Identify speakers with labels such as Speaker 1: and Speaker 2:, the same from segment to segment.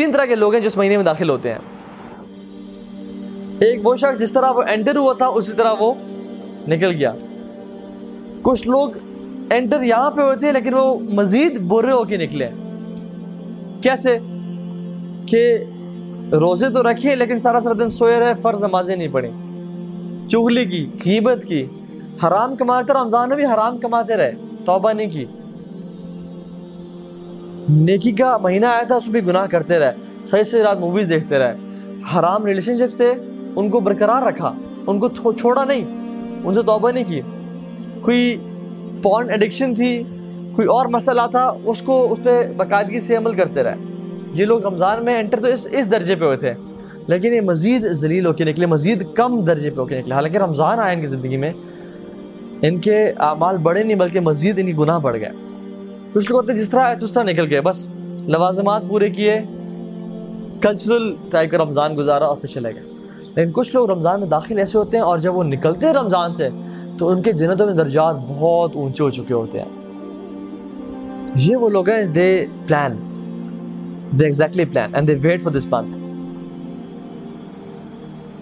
Speaker 1: تین طرح کے لوگ ہیں جو اس مہینے میں داخل ہوتے ہیں۔ ایک وہ شخص جس طرح وہ انٹر ہوا تھا، اسی طرح وہ نکل گیا۔ کچھ لوگ انٹر یہاں پہ ہوتے ہیں لیکن وہ مزید برے ہو کے نکلے۔ کیسے؟ کہ روزے تو رکھے، لیکن سارا سارا دن سوئے رہے، فرض نمازیں نہیں پڑھی چغلی کی، غیبت کی، حرام کماتے، رمضان میں بھی حرام کماتے رہے، توبہ نہیں کی۔ نیکی کا مہینہ آیا تھا اس میں بھی گناہ کرتے رہے، صحیح سے رات موویز دیکھتے رہے۔ حرام ریلیشن شپس تھے، ان کو برقرار رکھا، ان کو چھوڑا نہیں، ان سے توبہ نہیں کی۔ کوئی پورن ایڈکشن تھی، کوئی اور مسئلہ تھا، اس کو اس پہ باقاعدگی سے عمل کرتے رہے۔ یہ لوگ رمضان میں انٹر تو اس اس درجے پہ ہوئے تھے۔ لیکن یہ مزید ذلیل ہو کے نکلے، مزید کم درجے پہ ہو کے نکلے۔ حالانکہ رمضان آیا ان کی زندگی میں، ان کے اعمال بڑھے نہیں، بلکہ مزید ان کی گناہ بڑھ گئے۔ کچھ لوگ ہوتے جس طرح آئے اس طرح نکل گئے۔ بس لوازمات پورے کیے۔ کلچرل ٹائپ کا رمضان گزارا اور پھر چلے گئے۔ لیکن کچھ لوگ رمضان میں داخل ایسے ہوتے ہیں اور جب وہ نکلتے ہیں رمضان سے تو ان کے جنتوں میں درجات بہت اونچے ہو چکے ہوتے ہیں۔ یہ وہ لوگ ہیں they plan they exactly plan and they wait for this month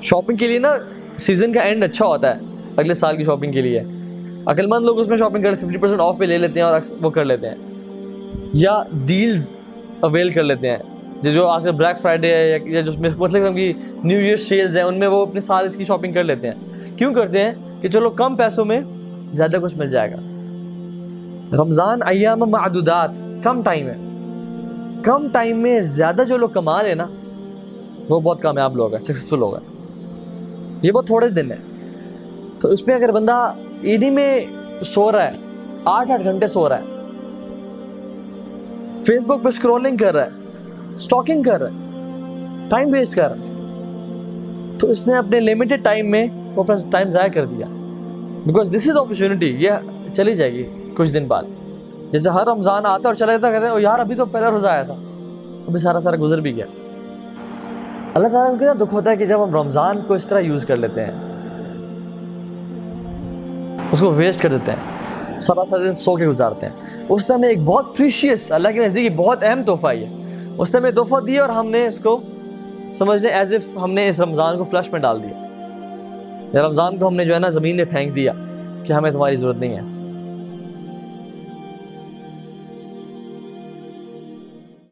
Speaker 1: shopping کے لیے نا سیزن کا اینڈ اچھا ہوتا ہے۔ اگلے سال کی شاپنگ کے لیے۔ عقل مند لوگ اس میں شاپنگ کر ففٹی پرسینٹ آف پہ لے لیتے ہیں اور وہ کر لیتے ہیں۔ یا ڈیلز اویل کر لیتے ہیں۔ جو آج کل بلیک فرائیڈے ہے یا جو مطلب کی نیو ایئر سیلز ہیں، ان میں وہ اپنے سال اس کی شاپنگ کر لیتے ہیں۔ کیوں کرتے ہیں؟ کہ چلو کم پیسوں میں زیادہ کچھ مل جائے گا۔ رمضان ایام معدودات، کم ٹائم ہے۔ کم ٹائم میں زیادہ جو لوگ کما لے نا، وہ بہت کامیاب لوگ ہیں سکسیزفل لوگ ہیں۔ یہ بہت تھوڑے دن ہیں۔ تو اس میں اگر بندہ عیدی میں سو رہا ہے، آٹھ آٹھ گھنٹے سو رہا ہے فیس بک پہ اسکرولنگ کر رہا ہے اسٹاکنگ کر رہا ہے ٹائم ویسٹ کر رہا ہے. تو اس نے اپنے لمیٹڈ ٹائم میں وہ اپنا ٹائم ضائع کر دیا. بیکاز دس از اپرچونیٹی یہ چلی جائے گی کچھ دن بعد. جیسے ہر رمضان آتا ہے اور چلا جاتا کہتے ہیں یار، ابھی تو پہلا روزہ آیا تھا. ابھی سارا سارا گزر بھی گیا. اللہ تعالیٰ کو کتنا دکھ ہوتا ہے کہ جب ہم رمضان کو اس طرح یوز کر لیتے ہیں، اس کو ویسٹ کر دیتے ہیں، سارا سارا دن سو کے گزارتے ہیں. اس طرح میں ایک بہت پریشیس اللہ کے نزدیک بہت اہم تحفہ ہے اس نے ہمیں تحفہ دیا اور ہم نے اس کو سمجھ لیں ایز اف ہم نے اس رمضان کو فلش میں ڈال دیا۔ رمضان کو ہم نے جو ہے نا زمین میں پھینک دیا کہ ہمیں تمہاری ضرورت نہیں ہے۔